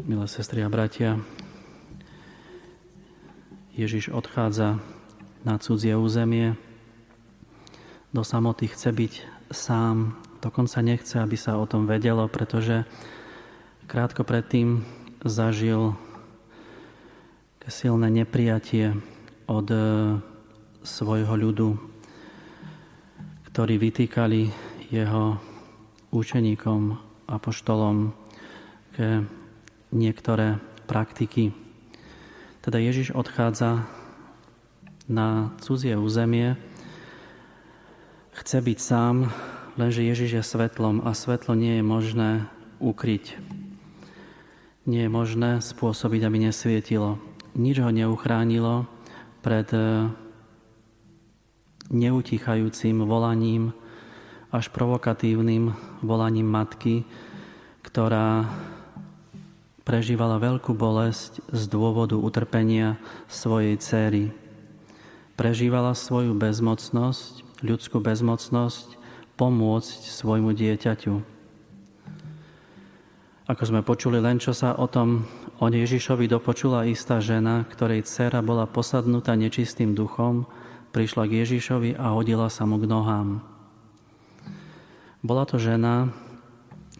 Milé sestry a bratia, Ježiš odchádza na cudzie územie, do samoty chce byť sám, dokonca nechce, aby sa o tom vedelo, pretože krátko predtým zažil silné neprijatie od e, svojho ľudu, ktorí vytýkali jeho učeníkom, apoštolom, ke niektoré praktiky. Teda Ježiš odchádza na cudzie územie, chce byť sám, lenže Ježiš je svetlom a svetlo nie je možné ukryť. Nie je možné spôsobiť, aby nesvietilo. Nič ho neuchránilo pred eh, neutichajúcim volaním, až provokatívnym volaním matky, ktorá prežívala veľkú bolesť z dôvodu utrpenia svojej céry. Prežívala svoju bezmocnosť, ľudskú bezmocnosť pomôcť svojmu dieťaťu. Ako sme počuli len, čo sa o tom o Ježišovi dopočula istá žena, ktorej dcera bola posadnutá nečistým duchom, prišla k Ježišovi a hodila sa mu k nohám. Bola to žena,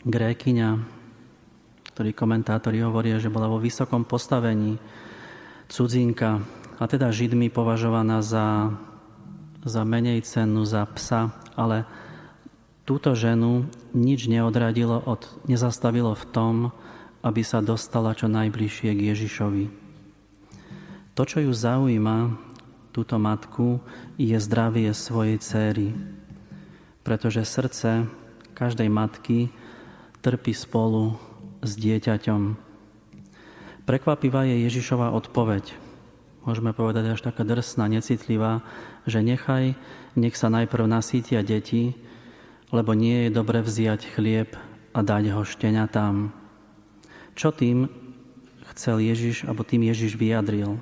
grékyňa, ktorí komentátori hovoria, že bola vo vysokom postavení cudzinka a teda Židmi považovaná za, za menej cennú, za psa, ale túto ženu nič neodradilo, od, nezastavilo v tom, aby sa dostala čo najbližšie k Ježišovi. To, čo ju zaujíma, túto matku, je zdravie svojej céry, pretože srdce každej matky trpí spolu s dieťaťom. Prekvapivá je Ježišova odpoveď. Môžeme povedať až taká drsná, necitlivá, že nechaj, nech sa najprv nasítia deti, lebo nie je dobre vziať chlieb a dať ho tam. Čo tým chcel Ježiš, alebo tým Ježiš vyjadril?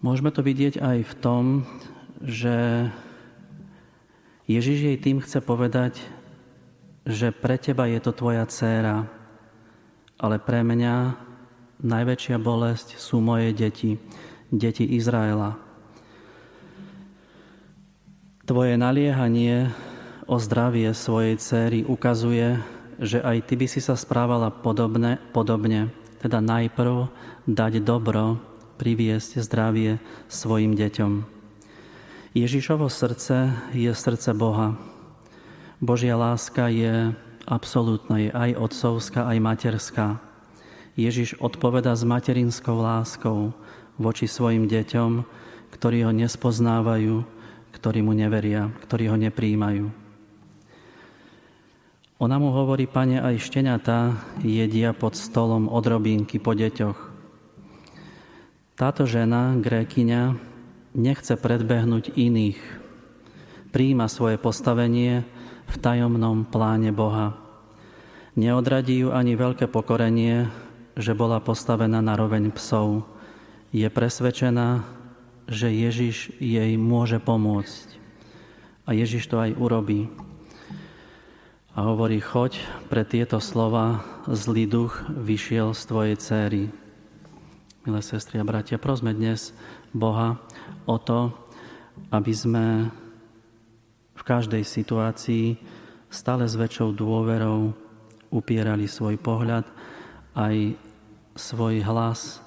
Môžeme to vidieť aj v tom, že Ježiš jej tým chce povedať, že pre teba je to tvoja dcéra, ale pre mňa najväčšia bolesť sú moje deti, deti Izraela. Tvoje naliehanie o zdravie svojej céry ukazuje, že aj ty by si sa správala podobne, podobne, teda najprv dať dobro, priviesť zdravie svojim deťom. Ježišovo srdce je srdce Boha, Božia láska je absolútna, je aj otcovská, aj materská. Ježiš odpoveda s materinskou láskou voči svojim deťom, ktorí ho nespoznávajú, ktorí mu neveria, ktorí ho nepríjmajú. Ona mu hovorí, pane, aj šteniatá jedia pod stolom odrobinky po deťoch. Táto žena, grékyňa, nechce predbehnúť iných. Príjima svoje postavenie, v tajomnom pláne Boha. Neodradí ju ani veľké pokorenie, že bola postavená na roveň psov. Je presvedčená, že Ježiš jej môže pomôcť. A Ježiš to aj urobí. A hovorí, choď, pre tieto slova zlý duch vyšiel z tvojej céry. Milé sestry a bratia, prosme dnes Boha o to, aby sme každej situácii stále s väčšou dôverou upierali svoj pohľad aj svoj hlas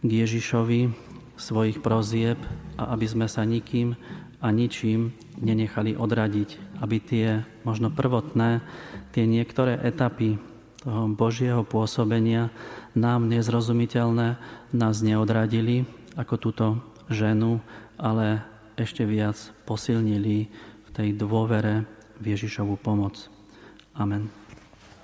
k Ježišovi, svojich prozieb a aby sme sa nikým a ničím nenechali odradiť, aby tie možno prvotné, tie niektoré etapy toho Božieho pôsobenia nám nezrozumiteľné nás neodradili ako túto ženu, ale ešte viac posilnili tej dôvere v Ježišovu pomoc. Amen.